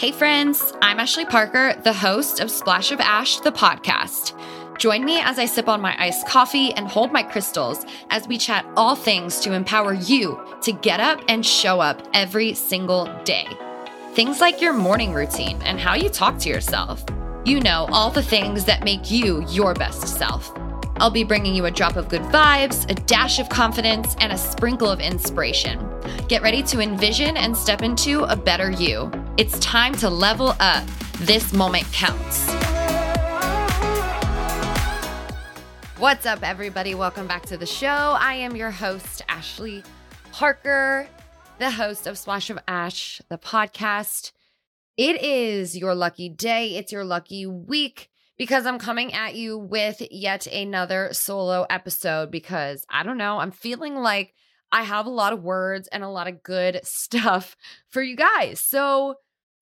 Hey, friends, I'm Ashley Parker, the host of Splash of Ash, the podcast. Join me as I sip on my iced coffee and hold my crystals as we chat all things to empower you to get up and show up every single day. Things like your morning routine and how you talk to yourself. You know, all the things that make you your best self. I'll be bringing you a drop of good vibes, a dash of confidence, and a sprinkle of inspiration. Get ready to envision and step into a better you. It's time to level up. This moment counts. What's up, everybody? Welcome back to the show. I am your host, Ashley Parker, the host of Splash of Ash, the podcast. It is your lucky day, it's your lucky week because I'm coming at you with yet another solo episode because I don't know, I'm feeling like I have a lot of words and a lot of good stuff for you guys. So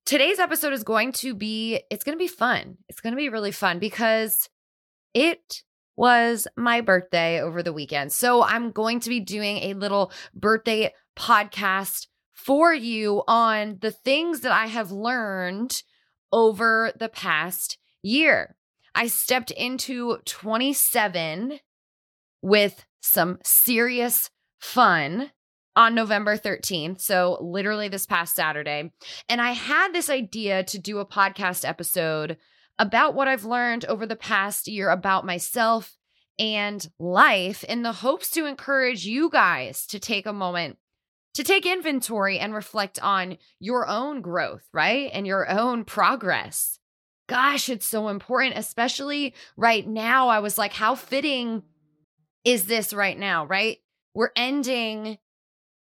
today's episode is going to be it's going to be fun. It's going to be really fun because it was my birthday over the weekend. So I'm going to be doing a little birthday podcast for you on the things that I have learned over the past year. I stepped into 27 with some serious fun on November 13th. So, literally this past Saturday. And I had this idea to do a podcast episode about what I've learned over the past year about myself and life in the hopes to encourage you guys to take a moment to take inventory and reflect on your own growth, right? And your own progress gosh, it's so important, especially right now. I was like, how fitting is this right now, right? We're ending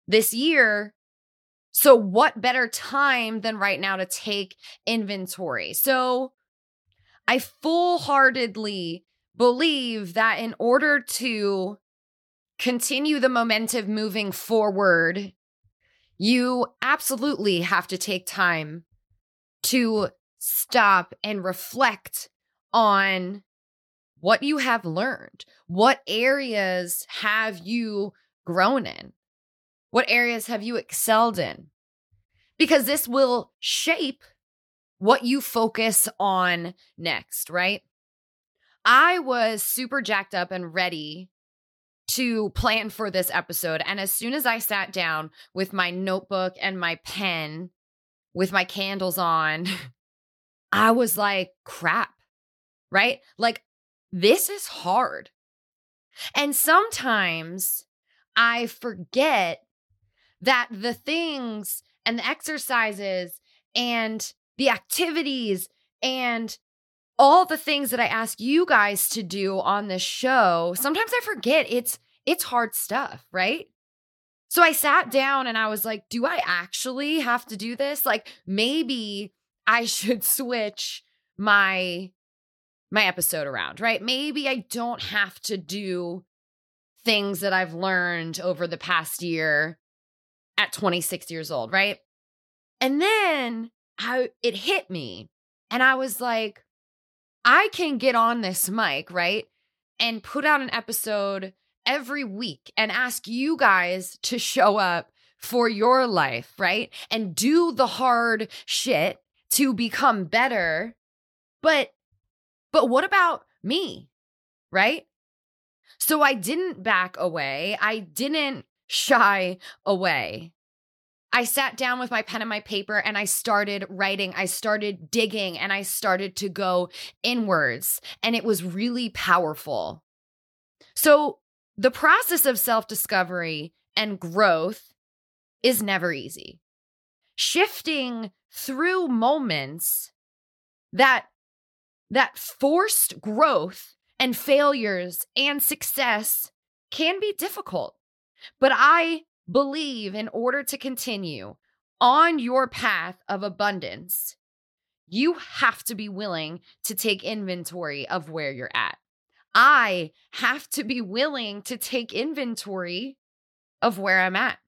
this year. So, what better time than right now to take inventory? So, I full heartedly believe that in order to continue the momentum moving forward, you absolutely have to take time to stop and reflect on what you have learned. What areas have you grown in? What areas have you excelled in? Because this will shape what you focus on next, right? I was super jacked up and ready to plan for this episode. And as soon as I sat down with my notebook and my pen, with my candles on, I was like, crap, right? Like, this is hard. And sometimes I forget that the things and the exercises and the activities and all the things that I ask you guys to do on this show, sometimes I forget it's it's hard stuff, right? So I sat down and I was like, do I actually have to do this? Like maybe I should switch my my episode around, right? Maybe I don't have to do things that I've learned over the past year at 26 years old, right? And then I it hit me and I was like I can get on this mic, right? And put out an episode every week and ask you guys to show up for your life, right? And do the hard shit to become better. But but what about me? Right? So I didn't back away. I didn't shy away. I sat down with my pen and my paper and I started writing. I started digging and I started to go inwards. And it was really powerful. So, the process of self discovery and growth is never easy. Shifting through moments that that forced growth and failures and success can be difficult. But I believe in order to continue on your path of abundance, you have to be willing to take inventory of where you're at. I have to be willing to take inventory of where I'm at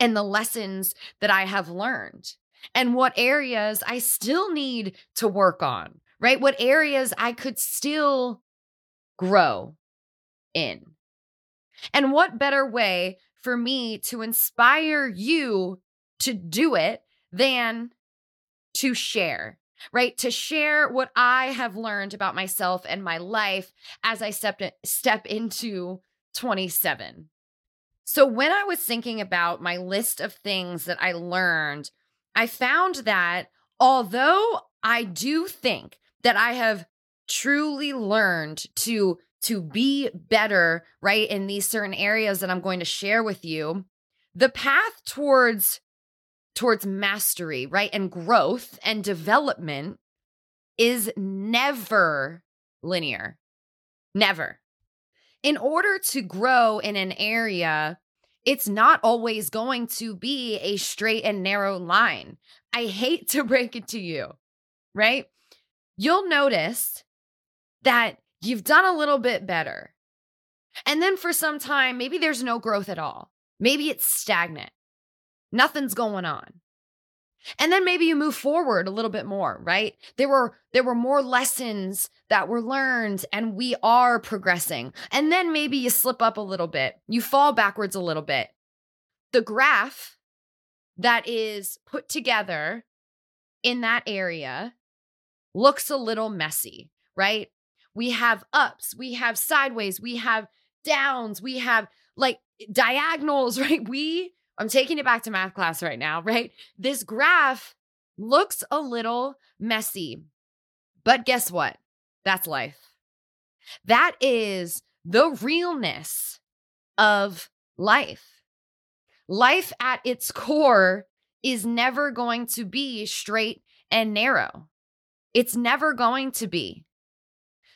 and the lessons that I have learned and what areas I still need to work on, right? What areas I could still grow in. And what better way for me to inspire you to do it than to share, right? To share what I have learned about myself and my life as I step, step into 27. So, when I was thinking about my list of things that I learned, I found that although I do think that I have truly learned to to be better right in these certain areas that I'm going to share with you. The path towards towards mastery right and growth and development is never linear. Never. In order to grow in an area it's not always going to be a straight and narrow line. I hate to break it to you right you'll notice that you've done a little bit better. And then for some time, maybe there's no growth at all. Maybe it's stagnant. Nothing's going on. And then maybe you move forward a little bit more, right? There were there were more lessons that were learned and we are progressing. And then maybe you slip up a little bit. You fall backwards a little bit. The graph that is put together in that area looks a little messy, right? We have ups, we have sideways, we have downs, we have like diagonals, right? We, I'm taking it back to math class right now, right? This graph looks a little messy. But guess what? That's life. That is the realness of life. Life at its core is never going to be straight and narrow. It's never going to be.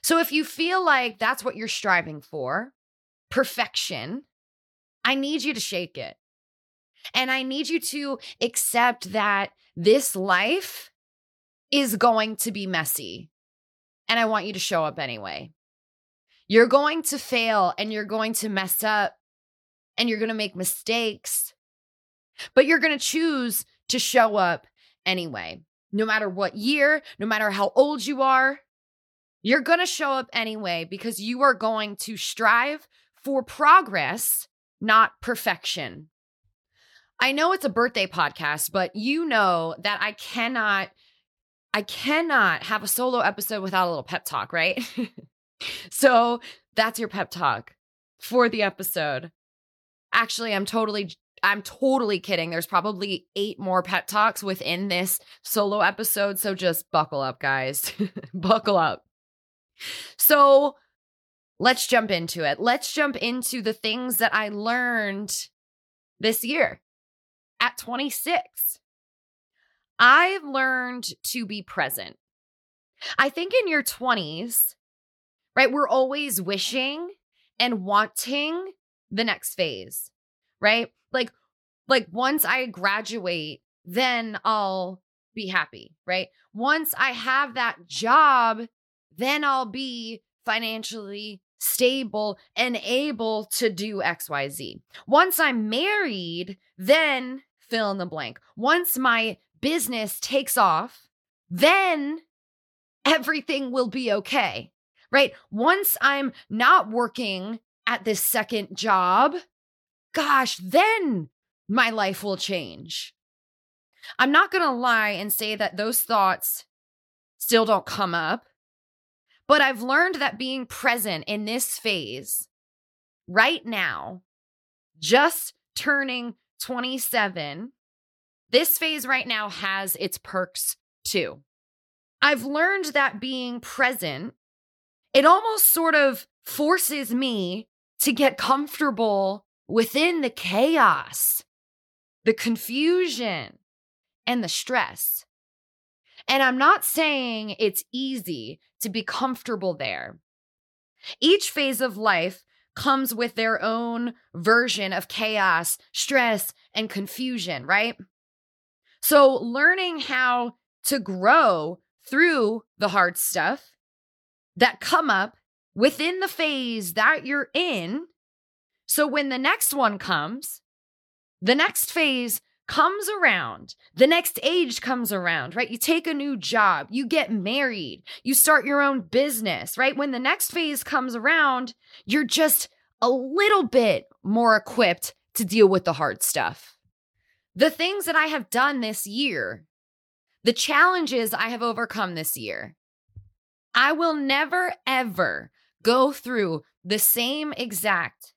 So if you feel like that's what you're striving for, perfection, I need you to shake it. And I need you to accept that this life is going to be messy. And I want you to show up anyway. You're going to fail and you're going to mess up and you're going to make mistakes, but you're going to choose to show up anyway no matter what year, no matter how old you are, you're going to show up anyway because you are going to strive for progress, not perfection. I know it's a birthday podcast, but you know that I cannot I cannot have a solo episode without a little pep talk, right? so, that's your pep talk for the episode. Actually, I'm totally I'm totally kidding. There's probably eight more pet talks within this solo episode. So just buckle up, guys. buckle up. So let's jump into it. Let's jump into the things that I learned this year at 26. I've learned to be present. I think in your 20s, right, we're always wishing and wanting the next phase, right? Like like once I graduate, then I'll be happy, right? Once I have that job, then I'll be financially stable and able to do XYZ. Once I'm married, then fill in the blank. Once my business takes off, then everything will be okay, right? Once I'm not working at this second job, gosh, then my life will change. I'm not going to lie and say that those thoughts still don't come up, but I've learned that being present in this phase right now, just turning 27, this phase right now has its perks too. I've learned that being present, it almost sort of forces me to get comfortable within the chaos, the confusion, and the stress. And I'm not saying it's easy to be comfortable there. Each phase of life comes with their own version of chaos, stress, and confusion, right? So, learning how to grow through the hard stuff that come up within the phase that you're in so when the next one comes, the next phase comes around, the next age comes around, right? You take a new job, you get married, you start your own business, right? When the next phase comes around, you're just a little bit more equipped to deal with the hard stuff. The things that I have done this year, the challenges I have overcome this year. I will never, ever go through the same exact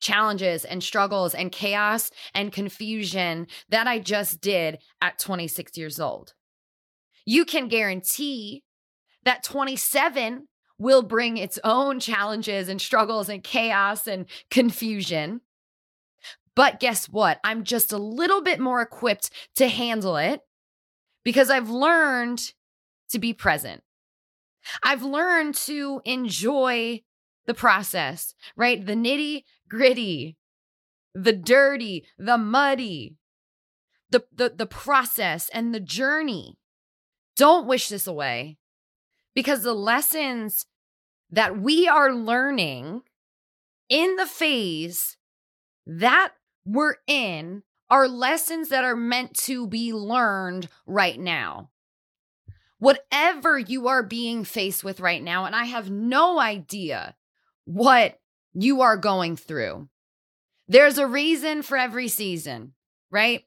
challenges and struggles and chaos and confusion that I just did at 26 years old. You can guarantee that 27 will bring its own challenges and struggles and chaos and confusion. But guess what? I'm just a little bit more equipped to handle it because I've learned to be present. I've learned to enjoy the process, right? The nitty gritty, the dirty, the muddy, the, the, the process and the journey. Don't wish this away because the lessons that we are learning in the phase that we're in are lessons that are meant to be learned right now. Whatever you are being faced with right now, and I have no idea what you are going through. There's a reason for every season, right?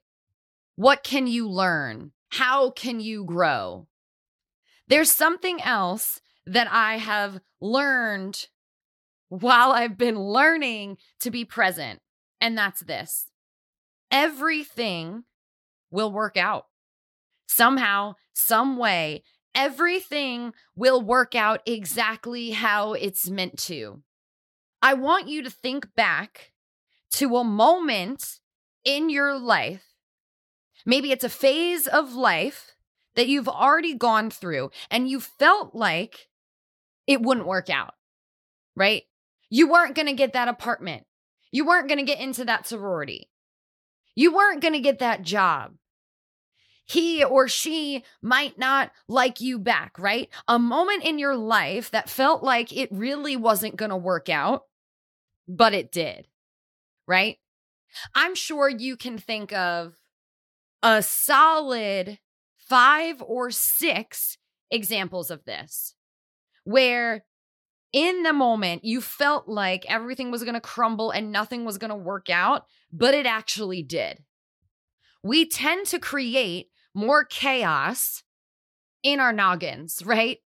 What can you learn? How can you grow? There's something else that I have learned while I've been learning to be present, and that's this everything will work out. Somehow, some way, everything will work out exactly how it's meant to. I want you to think back to a moment in your life. Maybe it's a phase of life that you've already gone through and you felt like it wouldn't work out, right? You weren't going to get that apartment. You weren't going to get into that sorority. You weren't going to get that job. He or she might not like you back, right? A moment in your life that felt like it really wasn't going to work out but it did, right? I'm sure you can think of a solid five or six examples of this where in the moment you felt like everything was going to crumble and nothing was going to work out, but it actually did. We tend to create more chaos in our noggins, right?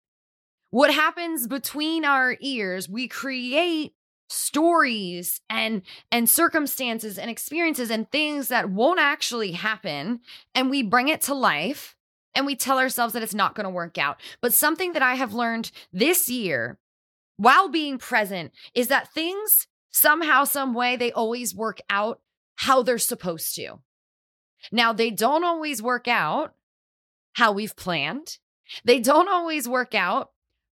What happens between our ears, we create stories and and circumstances and experiences and things that won't actually happen and we bring it to life and we tell ourselves that it's not going to work out. But something that i have learned this year while being present is that things somehow some way they always work out how they're supposed to. Now they don't always work out how we've planned. They don't always work out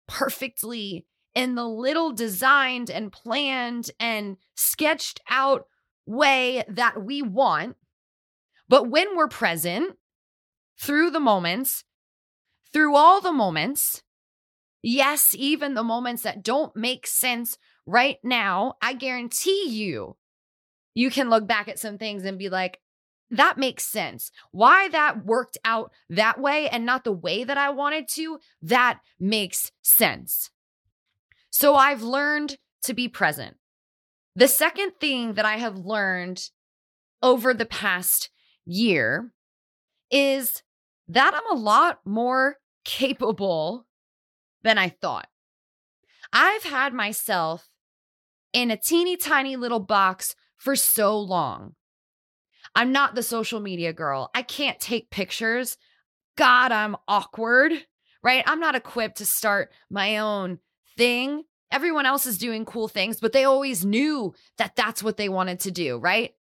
perfectly in the little designed and planned and sketched out way that we want. But when we're present through the moments, through all the moments, yes, even the moments that don't make sense right now, I guarantee you, you can look back at some things and be like, that makes sense. Why that worked out that way and not the way that I wanted to, that makes sense. So I've learned to be present. The second thing that I have learned over the past year is that I'm a lot more capable than I thought. I've had myself in a teeny tiny little box for so long. I'm not the social media girl. I can't take pictures. God, I'm awkward, right? I'm not equipped to start my own thing. Everyone else is doing cool things, but they always knew that that's what they wanted to do, right?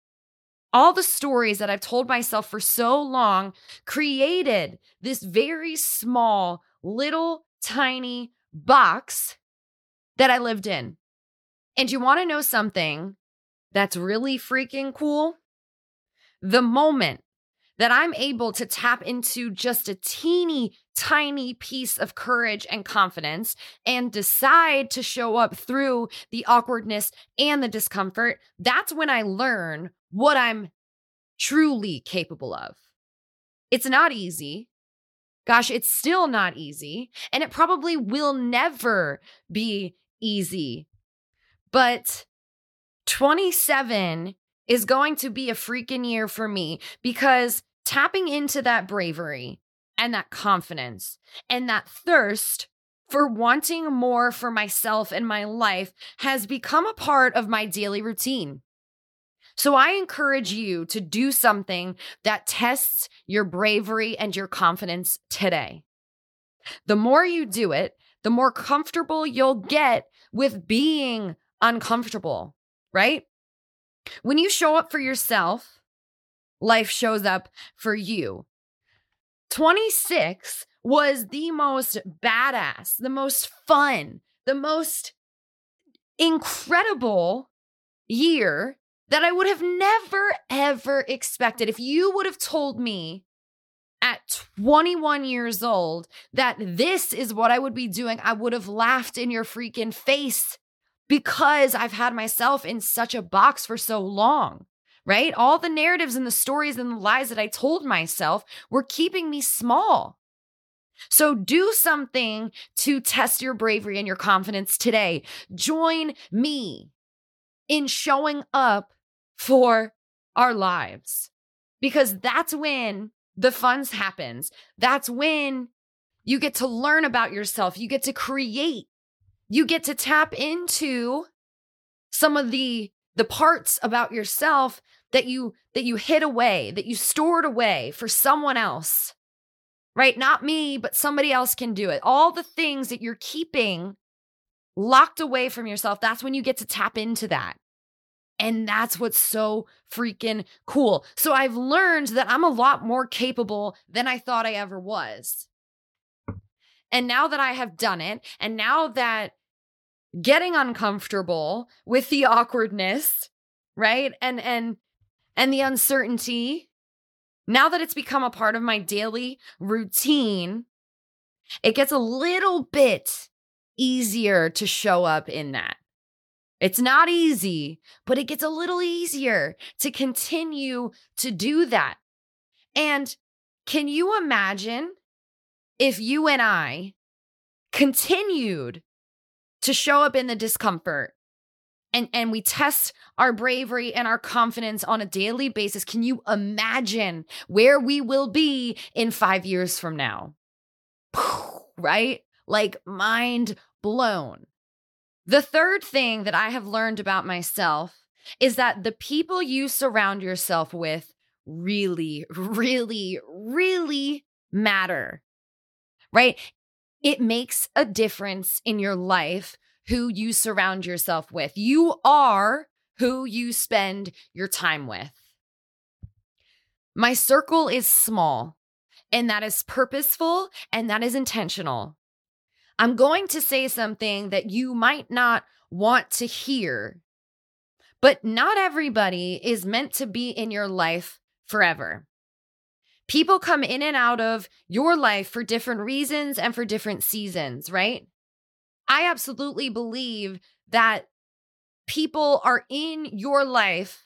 All the stories that I've told myself for so long created this very small, little, tiny box that I lived in. And you want to know something that's really freaking cool? The moment that I'm able to tap into just a teeny tiny piece of courage and confidence and decide to show up through the awkwardness and the discomfort, that's when I learn what I'm truly capable of. It's not easy. Gosh, it's still not easy. And it probably will never be easy. But 27 is going to be a freaking year for me because tapping into that bravery and that confidence and that thirst for wanting more for myself and my life has become a part of my daily routine. So I encourage you to do something that tests your bravery and your confidence today. The more you do it, the more comfortable you'll get with being uncomfortable, right? When you show up for yourself, life shows up for you. 26 was the most badass, the most fun, the most incredible year that I would have never, ever expected. If you would have told me at 21 years old that this is what I would be doing, I would have laughed in your freaking face because I've had myself in such a box for so long, right? All the narratives and the stories and the lies that I told myself were keeping me small. So do something to test your bravery and your confidence today. Join me in showing up for our lives because that's when the fun happens. That's when you get to learn about yourself. You get to create. You get to tap into some of the the parts about yourself that you that you hid away, that you stored away for someone else right? Not me, but somebody else can do it. All the things that you're keeping locked away from yourself, that's when you get to tap into that. And that's what's so freaking cool. So I've learned that I'm a lot more capable than I thought I ever was. And now that I have done it, and now that getting uncomfortable with the awkwardness, right? And and and the uncertainty now that it's become a part of my daily routine, it gets a little bit easier to show up in that. It's not easy, but it gets a little easier to continue to do that. And can you imagine if you and I continued to show up in the discomfort. And and we test our bravery and our confidence on a daily basis. Can you imagine where we will be in 5 years from now? Right? Like mind blown. The third thing that i have learned about myself is that the people you surround yourself with really really really matter. Right it makes a difference in your life who you surround yourself with. You are who you spend your time with. My circle is small, and that is purposeful and that is intentional. I'm going to say something that you might not want to hear, but not everybody is meant to be in your life forever. People come in and out of your life for different reasons and for different seasons, right? I absolutely believe that people are in your life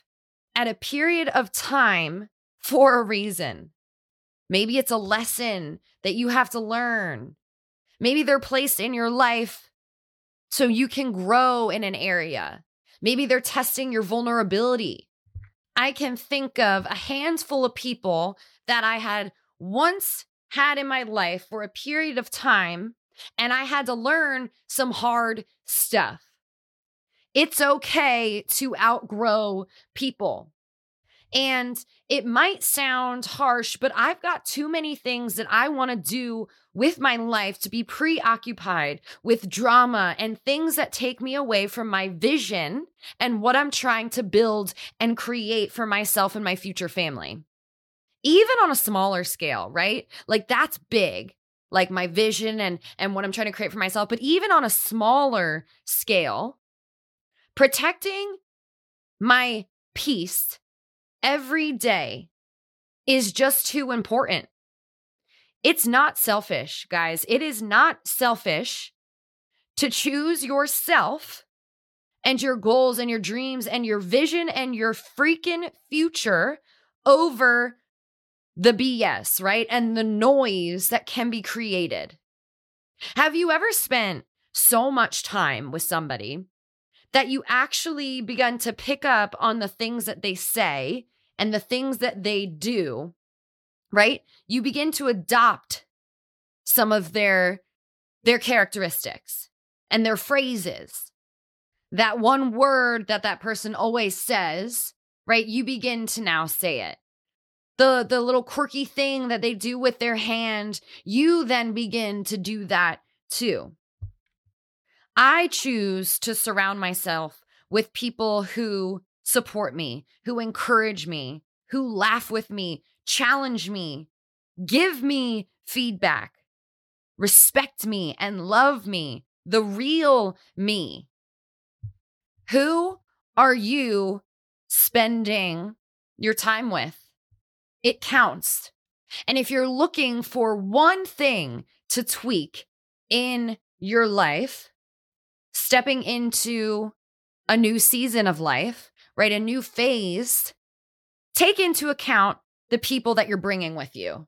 at a period of time for a reason. Maybe it's a lesson that you have to learn. Maybe they're placed in your life so you can grow in an area. Maybe they're testing your vulnerability. I can think of a handful of people that I had once had in my life for a period of time and I had to learn some hard stuff. It's okay to outgrow people. And it might sound harsh, but I've got too many things that I want to do with my life to be preoccupied with drama and things that take me away from my vision and what I'm trying to build and create for myself and my future family. Even on a smaller scale, right? Like that's big like my vision and and what I'm trying to create for myself, but even on a smaller scale, protecting my peace every day is just too important. It's not selfish, guys. It is not selfish to choose yourself and your goals and your dreams and your vision and your freaking future over the BS, right? And the noise that can be created. Have you ever spent so much time with somebody that you actually begun to pick up on the things that they say and the things that they do right? You begin to adopt some of their their characteristics and their phrases. That one word that that person always says, right? You begin to now say it. The the little quirky thing that they do with their hand, you then begin to do that too. I choose to surround myself with people who support me, who encourage me, who laugh with me, challenge me, give me feedback, respect me, and love me, the real me. Who are you spending your time with? It counts. And if you're looking for one thing to tweak in your life, stepping into a new season of life, right? A new phase, take into account the people that you're bringing with you.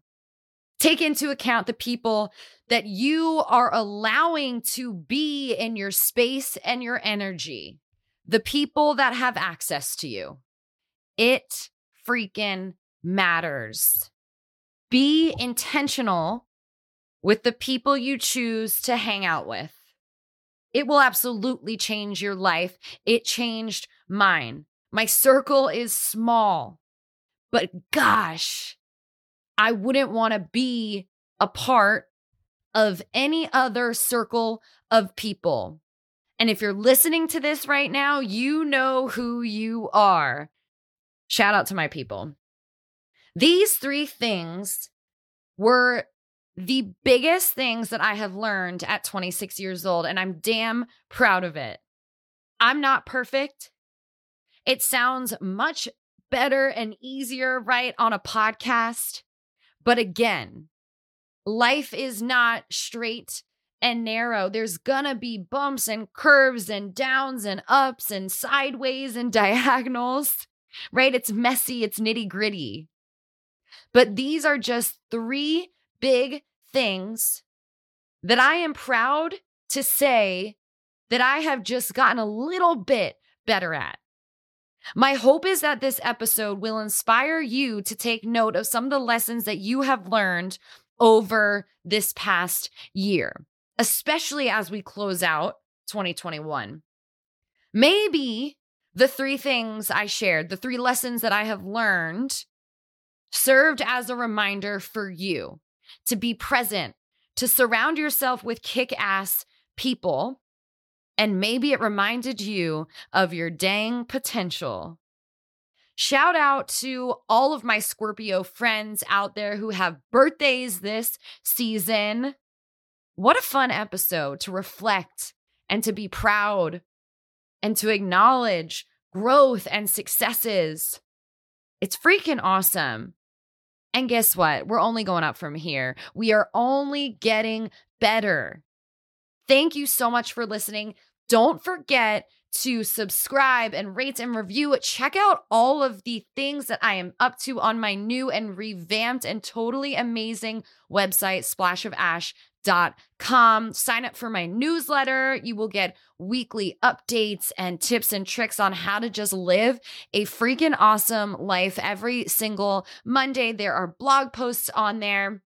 Take into account the people that you are allowing to be in your space and your energy, the people that have access to you. It freaking matters. Be intentional with the people you choose to hang out with. It will absolutely change your life. It changed mine. My circle is small, but gosh, I wouldn't want to be a part of any other circle of people. And if you're listening to this right now, you know who you are. Shout out to my people. These three things were the biggest things that I have learned at 26 years old, and I'm damn proud of it. I'm not perfect. It sounds much better and easier, right, on a podcast. But again, life is not straight and narrow. There's gonna be bumps and curves and downs and ups and sideways and diagonals, right? It's messy, it's nitty gritty. But these are just three big things that I am proud to say that I have just gotten a little bit better at. My hope is that this episode will inspire you to take note of some of the lessons that you have learned over this past year, especially as we close out 2021. Maybe the three things I shared, the three lessons that I have learned, served as a reminder for you to be present, to surround yourself with kick ass people and maybe it reminded you of your dang potential. Shout out to all of my Scorpio friends out there who have birthdays this season. What a fun episode to reflect and to be proud and to acknowledge growth and successes. It's freaking awesome. And guess what? We're only going up from here. We are only getting better. Thank you so much for listening. Don't forget to subscribe and rate and review. Check out all of the things that I am up to on my new and revamped and totally amazing website, splashofash.com. Sign up for my newsletter. You will get weekly updates and tips and tricks on how to just live a freaking awesome life every single Monday. There are blog posts on there,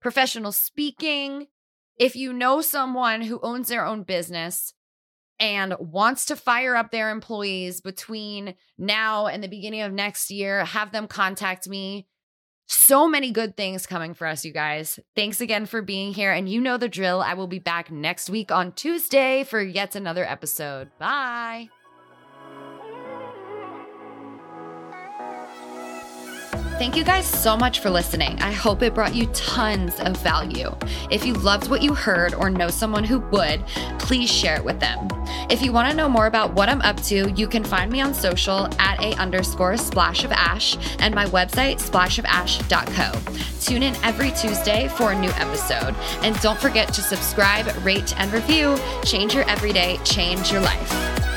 professional speaking if you know someone who owns their own business and wants to fire up their employees between now and the beginning of next year, have them contact me. So many good things coming for us, you guys. Thanks again for being here. And you know the drill. I will be back next week on Tuesday for yet another episode. Bye. Thank you guys so much for listening. I hope it brought you tons of value. If you loved what you heard or know someone who would, please share it with them. If you want to know more about what I'm up to, you can find me on social at a underscore splash of ash and my website splashofash.co. Tune in every Tuesday for a new episode. And don't forget to subscribe, rate, and review. Change your everyday, change your life.